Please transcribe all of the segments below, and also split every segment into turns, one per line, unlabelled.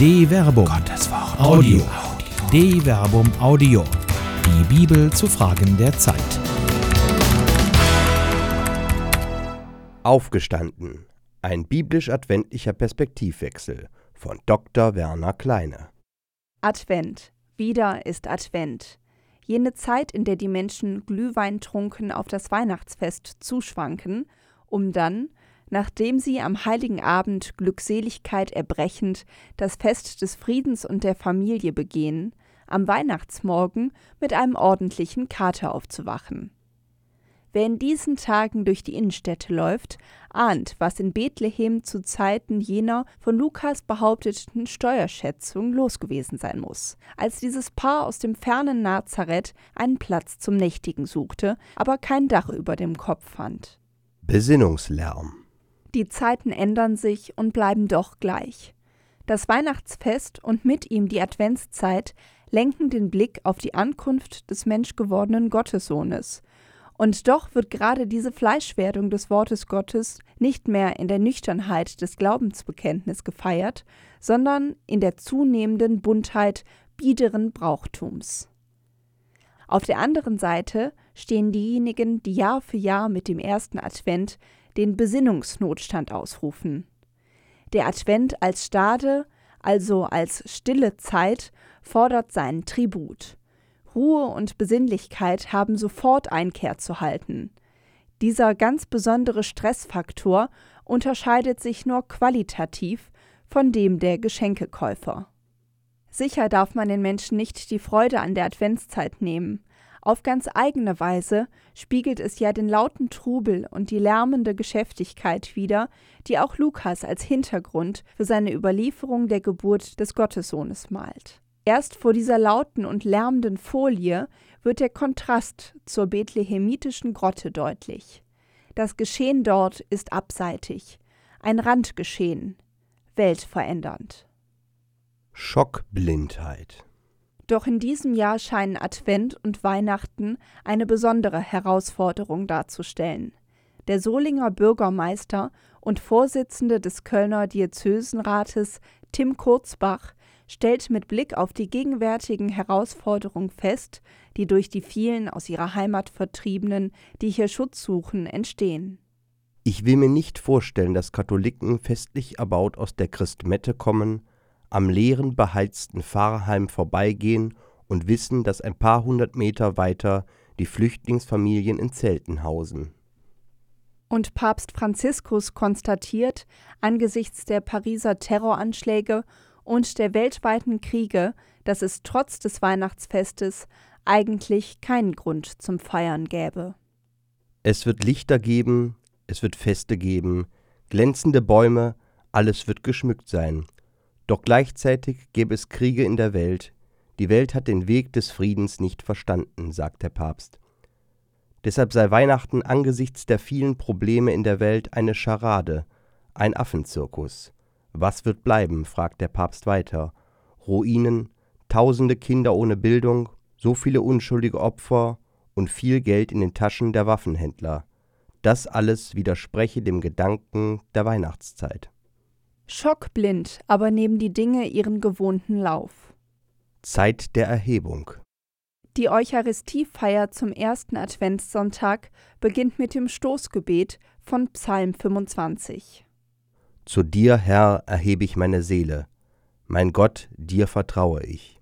De Verbum.
Gottes Wort.
Audio. De Verbum Audio. Die Bibel zu Fragen der Zeit.
Aufgestanden. Ein biblisch-adventlicher Perspektivwechsel von Dr. Werner Kleine.
Advent. Wieder ist Advent. Jene Zeit, in der die Menschen Glühwein trunken auf das Weihnachtsfest zuschwanken, um dann, nachdem sie am heiligen Abend Glückseligkeit erbrechend das Fest des Friedens und der Familie begehen, am Weihnachtsmorgen mit einem ordentlichen Kater aufzuwachen. Wer in diesen Tagen durch die Innenstädte läuft, ahnt, was in Bethlehem zu Zeiten jener von Lukas behaupteten Steuerschätzung los gewesen sein muss, als dieses Paar aus dem fernen Nazareth einen Platz zum Nächtigen suchte, aber kein Dach über dem Kopf fand.
Besinnungslärm.
Die Zeiten ändern sich und bleiben doch gleich. Das Weihnachtsfest und mit ihm die Adventszeit lenken den Blick auf die Ankunft des menschgewordenen Gottessohnes. Und doch wird gerade diese Fleischwerdung des Wortes Gottes nicht mehr in der Nüchternheit des Glaubensbekenntnis gefeiert, sondern in der zunehmenden Buntheit biederen Brauchtums. Auf der anderen Seite stehen diejenigen, die Jahr für Jahr mit dem ersten Advent den Besinnungsnotstand ausrufen. Der Advent als Stade, also als stille Zeit, fordert seinen Tribut. Ruhe und Besinnlichkeit haben sofort Einkehr zu halten. Dieser ganz besondere Stressfaktor unterscheidet sich nur qualitativ von dem der Geschenkekäufer. Sicher darf man den Menschen nicht die Freude an der Adventszeit nehmen. Auf ganz eigene Weise spiegelt es ja den lauten Trubel und die lärmende Geschäftigkeit wider, die auch Lukas als Hintergrund für seine Überlieferung der Geburt des Gottessohnes malt. Erst vor dieser lauten und lärmenden Folie wird der Kontrast zur bethlehemitischen Grotte deutlich. Das Geschehen dort ist abseitig, ein Randgeschehen, weltverändernd.
Schockblindheit.
Doch in diesem Jahr scheinen Advent und Weihnachten eine besondere Herausforderung darzustellen. Der Solinger Bürgermeister und Vorsitzende des Kölner Diözesenrates Tim Kurzbach stellt mit Blick auf die gegenwärtigen Herausforderungen fest, die durch die vielen aus ihrer Heimat Vertriebenen, die hier Schutz suchen, entstehen.
Ich will mir nicht vorstellen, dass Katholiken festlich erbaut aus der Christmette kommen, am leeren, beheizten Pfarrheim vorbeigehen und wissen, dass ein paar hundert Meter weiter die Flüchtlingsfamilien in Zelten hausen.
Und Papst Franziskus konstatiert, angesichts der Pariser Terroranschläge und der weltweiten Kriege, dass es trotz des Weihnachtsfestes eigentlich keinen Grund zum Feiern gäbe.
Es wird Lichter geben, es wird Feste geben, glänzende Bäume, alles wird geschmückt sein, doch gleichzeitig gäbe es Kriege in der Welt. Die Welt hat den Weg des Friedens nicht verstanden, sagt der Papst. Deshalb sei Weihnachten angesichts der vielen Probleme in der Welt eine Scharade, ein Affenzirkus. Was wird bleiben? fragt der Papst weiter. Ruinen, tausende Kinder ohne Bildung, so viele unschuldige Opfer und viel Geld in den Taschen der Waffenhändler. Das alles widerspreche dem Gedanken der Weihnachtszeit.
Schockblind aber nehmen die Dinge ihren gewohnten Lauf.
Zeit der Erhebung.
Die Eucharistiefeier zum ersten Adventssonntag beginnt mit dem Stoßgebet von Psalm 25.
Zu dir, Herr, erhebe ich meine Seele. Mein Gott, dir vertraue ich.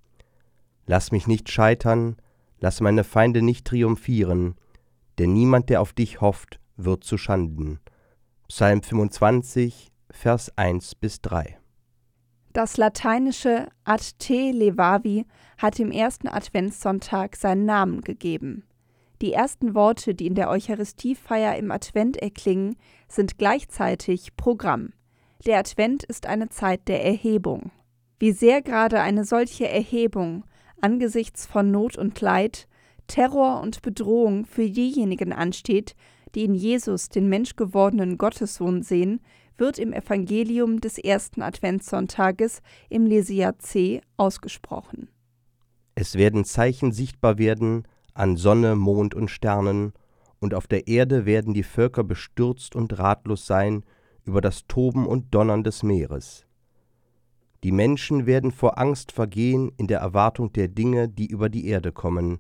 Lass mich nicht scheitern, lass meine Feinde nicht triumphieren, denn niemand, der auf dich hofft, wird zu Schanden. Psalm 25, Vers 1 bis 3.
Das lateinische Ad te levavi hat dem ersten Adventssonntag seinen Namen gegeben. Die ersten Worte, die in der Eucharistiefeier im Advent erklingen, sind gleichzeitig Programm. Der Advent ist eine Zeit der Erhebung. Wie sehr gerade eine solche Erhebung angesichts von Not und Leid, Terror und Bedrohung für diejenigen ansteht, die in Jesus den menschgewordenen Gottessohn sehen, wird im Evangelium des ersten Adventssonntages im Lesia C ausgesprochen.
Es werden Zeichen sichtbar werden an Sonne, Mond und Sternen, und auf der Erde werden die Völker bestürzt und ratlos sein über das Toben und Donnern des Meeres. Die Menschen werden vor Angst vergehen in der Erwartung der Dinge, die über die Erde kommen,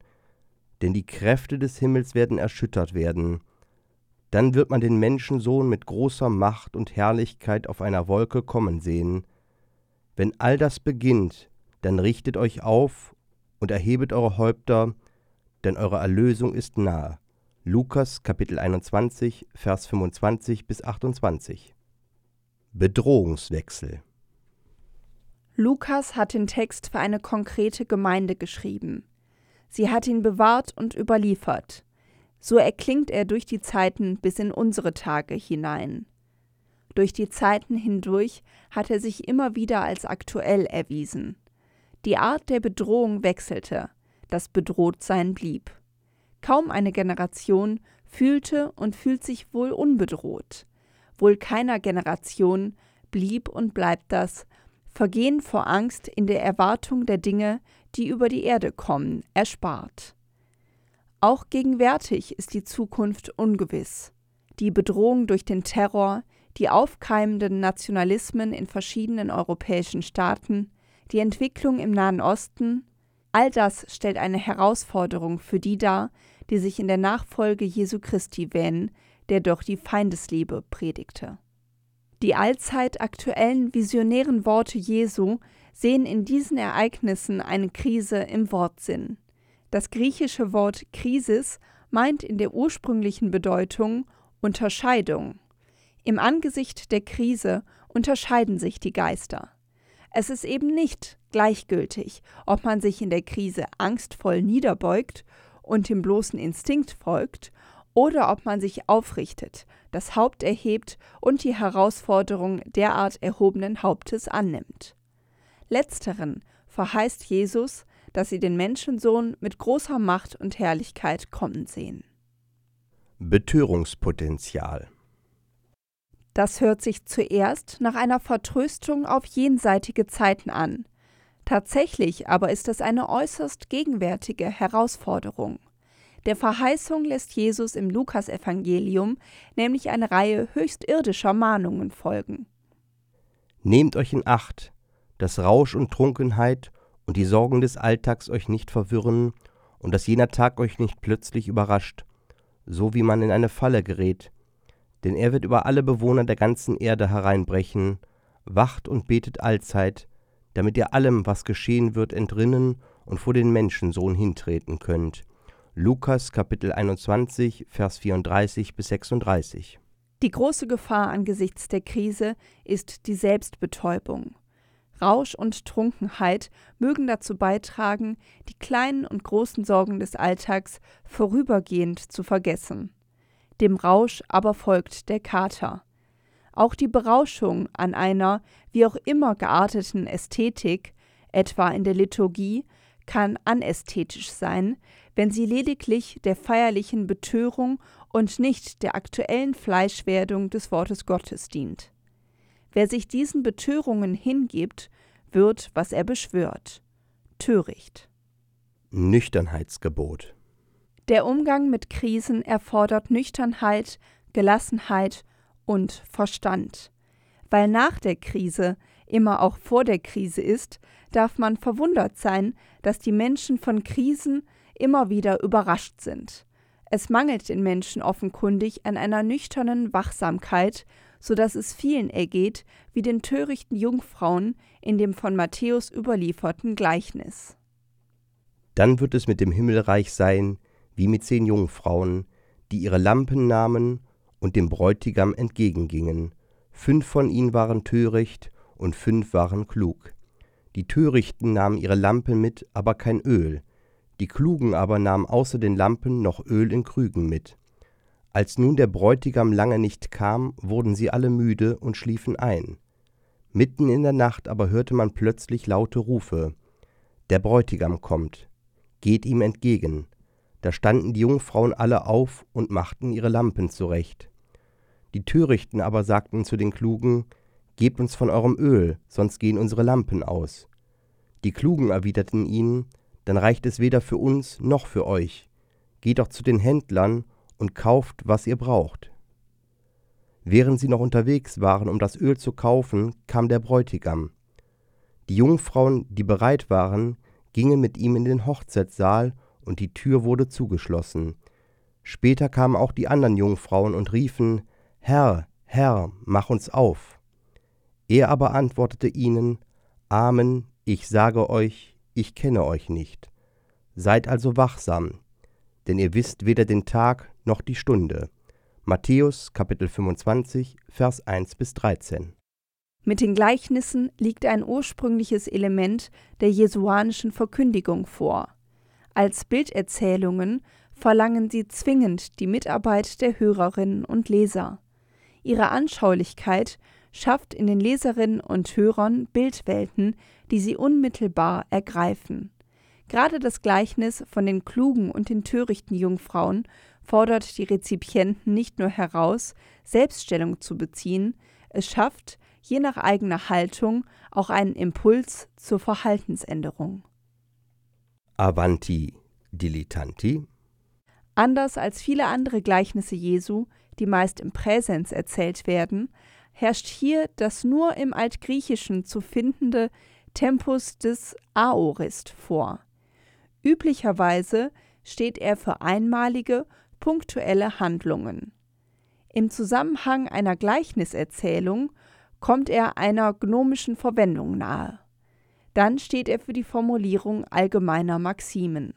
denn die Kräfte des Himmels werden erschüttert werden. Dann wird man den Menschensohn mit großer Macht und Herrlichkeit auf einer Wolke kommen sehen. Wenn all das beginnt, dann richtet euch auf und erhebet eure Häupter, denn eure Erlösung ist nahe. Lukas Kapitel 21, Vers 25 bis 28. Bedrohungswechsel
Lukas hat den Text für eine konkrete Gemeinde geschrieben. Sie hat ihn bewahrt und überliefert. So erklingt er durch die Zeiten bis in unsere Tage hinein. Durch die Zeiten hindurch hat er sich immer wieder als aktuell erwiesen. Die Art der Bedrohung wechselte, das Bedrohtsein blieb. Kaum eine Generation fühlte und fühlt sich wohl unbedroht. Wohl keiner Generation blieb und bleibt das Vergehen vor Angst in der Erwartung der Dinge, die über die Erde kommen, erspart. Auch gegenwärtig ist die Zukunft ungewiss. Die Bedrohung durch den Terror, die aufkeimenden Nationalismen in verschiedenen europäischen Staaten, die Entwicklung im Nahen Osten, all das stellt eine Herausforderung für die dar, die sich in der Nachfolge Jesu Christi wähnen, der doch die Feindesliebe predigte. Die allzeit aktuellen visionären Worte Jesu sehen in diesen Ereignissen eine Krise im Wortsinn. Das griechische Wort Krisis meint in der ursprünglichen Bedeutung Unterscheidung. Im Angesicht der Krise unterscheiden sich die Geister. Es ist eben nicht gleichgültig, ob man sich in der Krise angstvoll niederbeugt und dem bloßen Instinkt folgt, oder ob man sich aufrichtet, das Haupt erhebt und die Herausforderung derart erhobenen Hauptes annimmt. Letzteren verheißt Jesus, dass sie den Menschensohn mit großer Macht und Herrlichkeit kommen sehen.
Betörungspotenzial
Das hört sich zuerst nach einer Vertröstung auf jenseitige Zeiten an. Tatsächlich aber ist es eine äußerst gegenwärtige Herausforderung. Der Verheißung lässt Jesus im Lukasevangelium nämlich eine Reihe höchst irdischer Mahnungen folgen.
Nehmt euch in Acht, dass Rausch und Trunkenheit und die Sorgen des Alltags euch nicht verwirren und dass jener Tag euch nicht plötzlich überrascht, so wie man in eine Falle gerät. Denn er wird über alle Bewohner der ganzen Erde hereinbrechen. Wacht und betet allzeit, damit ihr allem, was geschehen wird, entrinnen und vor den Menschensohn hintreten könnt. Lukas Kapitel 21, Vers 34 bis 36.
Die große Gefahr angesichts der Krise ist die Selbstbetäubung. Rausch und Trunkenheit mögen dazu beitragen, die kleinen und großen Sorgen des Alltags vorübergehend zu vergessen. Dem Rausch aber folgt der Kater. Auch die Berauschung an einer wie auch immer gearteten Ästhetik, etwa in der Liturgie, kann anästhetisch sein, wenn sie lediglich der feierlichen Betörung und nicht der aktuellen Fleischwerdung des Wortes Gottes dient. Wer sich diesen Betörungen hingibt, wird, was er beschwört. Töricht.
Nüchternheitsgebot.
Der Umgang mit Krisen erfordert Nüchternheit, Gelassenheit und Verstand. Weil nach der Krise immer auch vor der Krise ist, darf man verwundert sein, dass die Menschen von Krisen immer wieder überrascht sind. Es mangelt den Menschen offenkundig an einer nüchternen Wachsamkeit, so dass es vielen ergeht wie den törichten Jungfrauen in dem von Matthäus überlieferten Gleichnis.
Dann wird es mit dem Himmelreich sein, wie mit zehn Jungfrauen, die ihre Lampen nahmen und dem Bräutigam entgegengingen. Fünf von ihnen waren töricht und fünf waren klug. Die Törichten nahmen ihre Lampen mit, aber kein Öl. Die Klugen aber nahmen außer den Lampen noch Öl in Krügen mit. Als nun der Bräutigam lange nicht kam, wurden sie alle müde und schliefen ein. Mitten in der Nacht aber hörte man plötzlich laute Rufe. Der Bräutigam kommt. Geht ihm entgegen. Da standen die Jungfrauen alle auf und machten ihre Lampen zurecht. Die Törichten aber sagten zu den Klugen, Gebt uns von eurem Öl, sonst gehen unsere Lampen aus. Die Klugen erwiderten ihnen, Dann reicht es weder für uns noch für euch. Geht doch zu den Händlern und kauft, was ihr braucht. Während sie noch unterwegs waren, um das Öl zu kaufen, kam der Bräutigam. Die Jungfrauen, die bereit waren, gingen mit ihm in den Hochzeitssaal, und die Tür wurde zugeschlossen. Später kamen auch die anderen Jungfrauen und riefen, Herr, Herr, mach uns auf. Er aber antwortete ihnen, Amen, ich sage euch, ich kenne euch nicht. Seid also wachsam, denn ihr wisst weder den Tag noch die Stunde. Matthäus Kapitel 25, Vers 1 bis 13.
Mit den Gleichnissen liegt ein ursprüngliches Element der jesuanischen Verkündigung vor. Als Bilderzählungen verlangen sie zwingend die Mitarbeit der Hörerinnen und Leser. Ihre Anschaulichkeit schafft in den Leserinnen und Hörern Bildwelten, die sie unmittelbar ergreifen. Gerade das Gleichnis von den klugen und den törichten Jungfrauen fordert die Rezipienten nicht nur heraus, Selbststellung zu beziehen, es schafft, je nach eigener Haltung, auch einen Impuls zur Verhaltensänderung.
Avanti dilettanti
Anders als viele andere Gleichnisse Jesu, die meist im Präsens erzählt werden, herrscht hier das nur im Altgriechischen zu findende Tempus des Aorist vor. Üblicherweise steht er für einmalige, punktuelle Handlungen. Im Zusammenhang einer Gleichniserzählung kommt er einer gnomischen Verwendung nahe. Dann steht er für die Formulierung allgemeiner Maximen.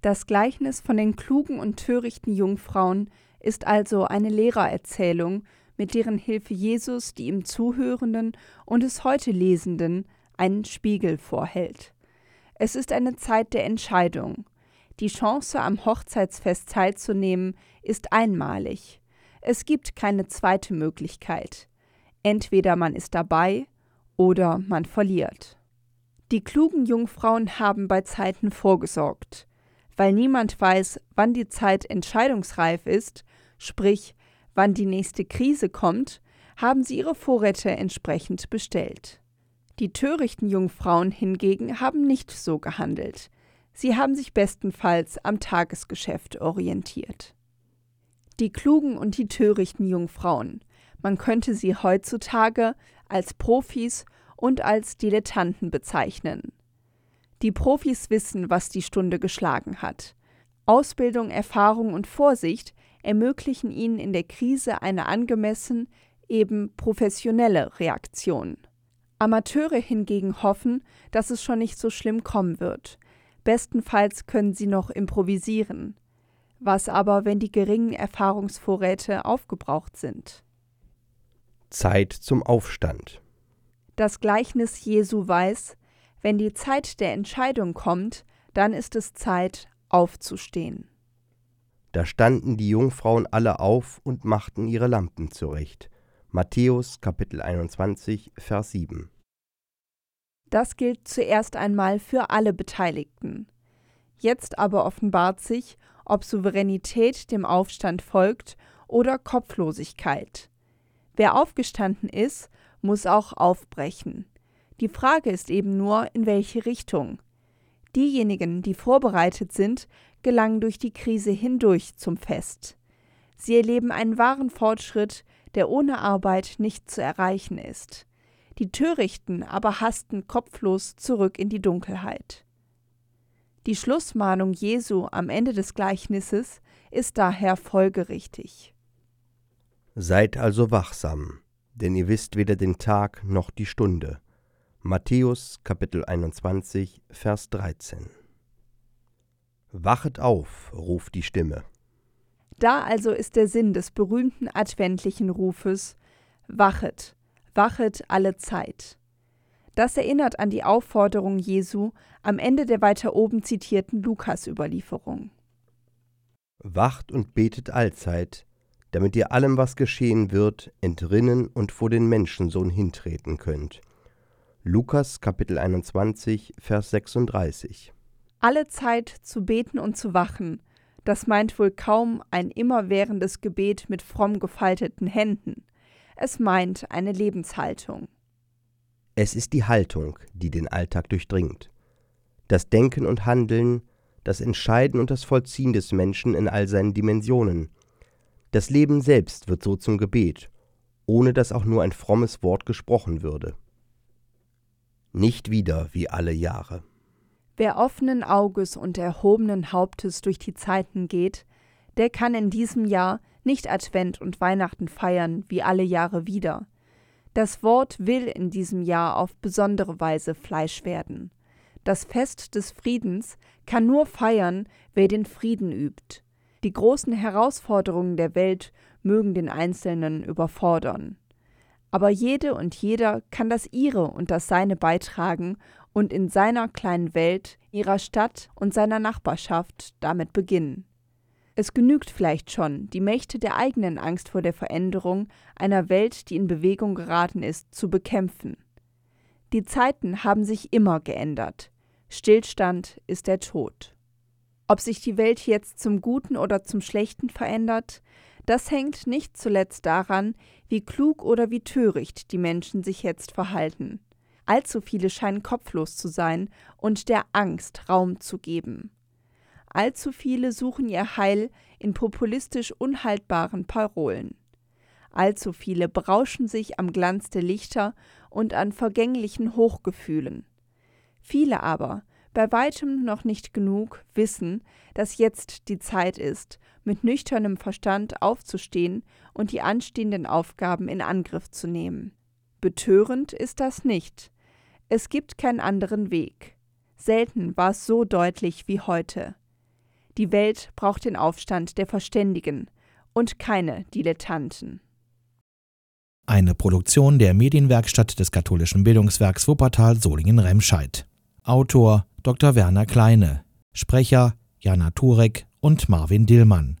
Das Gleichnis von den klugen und törichten Jungfrauen ist also eine Lehrererzählung, mit deren Hilfe Jesus die ihm Zuhörenden und es heute Lesenden einen Spiegel vorhält. Es ist eine Zeit der Entscheidung. Die Chance, am Hochzeitsfest teilzunehmen, ist einmalig. Es gibt keine zweite Möglichkeit. Entweder man ist dabei oder man verliert. Die klugen Jungfrauen haben bei Zeiten vorgesorgt. Weil niemand weiß, wann die Zeit entscheidungsreif ist, sprich wann die nächste Krise kommt, haben sie ihre Vorräte entsprechend bestellt. Die törichten Jungfrauen hingegen haben nicht so gehandelt. Sie haben sich bestenfalls am Tagesgeschäft orientiert. Die klugen und die törichten Jungfrauen, man könnte sie heutzutage als Profis und als Dilettanten bezeichnen. Die Profis wissen, was die Stunde geschlagen hat. Ausbildung, Erfahrung und Vorsicht ermöglichen ihnen in der Krise eine angemessen, eben professionelle Reaktion. Amateure hingegen hoffen, dass es schon nicht so schlimm kommen wird. Bestenfalls können sie noch improvisieren. Was aber, wenn die geringen Erfahrungsvorräte aufgebraucht sind?
Zeit zum Aufstand.
Das Gleichnis Jesu weiß, wenn die Zeit der Entscheidung kommt, dann ist es Zeit aufzustehen.
Da standen die Jungfrauen alle auf und machten ihre Lampen zurecht. Matthäus Kapitel 21, Vers 7.
Das gilt zuerst einmal für alle Beteiligten. Jetzt aber offenbart sich, ob Souveränität dem Aufstand folgt oder Kopflosigkeit. Wer aufgestanden ist, muss auch aufbrechen. Die Frage ist eben nur, in welche Richtung. Diejenigen, die vorbereitet sind, gelangen durch die Krise hindurch zum Fest. Sie erleben einen wahren Fortschritt, der ohne Arbeit nicht zu erreichen ist. Die Törichten aber hasten kopflos zurück in die Dunkelheit. Die Schlussmahnung Jesu am Ende des Gleichnisses ist daher folgerichtig.
Seid also wachsam, denn ihr wisst weder den Tag noch die Stunde. Matthäus Kapitel 21, Vers 13. Wachet auf, ruft die Stimme.
Da also ist der Sinn des berühmten adventlichen Rufes Wachet, wachet alle Zeit. Das erinnert an die Aufforderung Jesu am Ende der weiter oben zitierten Lukas-Überlieferung.
Wacht und betet allzeit, damit ihr allem, was geschehen wird, entrinnen und vor den Menschensohn hintreten könnt. Lukas Kapitel 21, Vers 36
alle Zeit zu beten und zu wachen, das meint wohl kaum ein immerwährendes Gebet mit fromm gefalteten Händen. Es meint eine Lebenshaltung.
Es ist die Haltung, die den Alltag durchdringt. Das Denken und Handeln, das Entscheiden und das Vollziehen des Menschen in all seinen Dimensionen. Das Leben selbst wird so zum Gebet, ohne dass auch nur ein frommes Wort gesprochen würde. nicht wieder wie alle Jahre.
Wer offenen Auges und erhobenen Hauptes durch die Zeiten geht, der kann in diesem Jahr nicht Advent und Weihnachten feiern wie alle Jahre wieder. Das Wort will in diesem Jahr auf besondere Weise Fleisch werden. Das Fest des Friedens kann nur feiern, wer den Frieden übt. Die großen Herausforderungen der Welt mögen den Einzelnen überfordern. Aber jede und jeder kann das ihre und das seine beitragen und in seiner kleinen Welt, ihrer Stadt und seiner Nachbarschaft damit beginnen. Es genügt vielleicht schon, die Mächte der eigenen Angst vor der Veränderung einer Welt, die in Bewegung geraten ist, zu bekämpfen. Die Zeiten haben sich immer geändert. Stillstand ist der Tod. Ob sich die Welt jetzt zum Guten oder zum Schlechten verändert, das hängt nicht zuletzt daran, wie klug oder wie töricht die Menschen sich jetzt verhalten. Allzu viele scheinen kopflos zu sein und der Angst Raum zu geben. Allzu viele suchen ihr Heil in populistisch unhaltbaren Parolen. Allzu viele berauschen sich am Glanz der Lichter und an vergänglichen Hochgefühlen. Viele aber, bei weitem noch nicht genug, wissen, dass jetzt die Zeit ist, mit nüchternem Verstand aufzustehen und die anstehenden Aufgaben in Angriff zu nehmen. Betörend ist das nicht. Es gibt keinen anderen Weg. Selten war es so deutlich wie heute. Die Welt braucht den Aufstand der Verständigen und keine Dilettanten.
Eine Produktion der Medienwerkstatt des katholischen Bildungswerks Wuppertal Solingen-Remscheid. Autor Dr. Werner Kleine. Sprecher Jana Turek und Marvin Dillmann.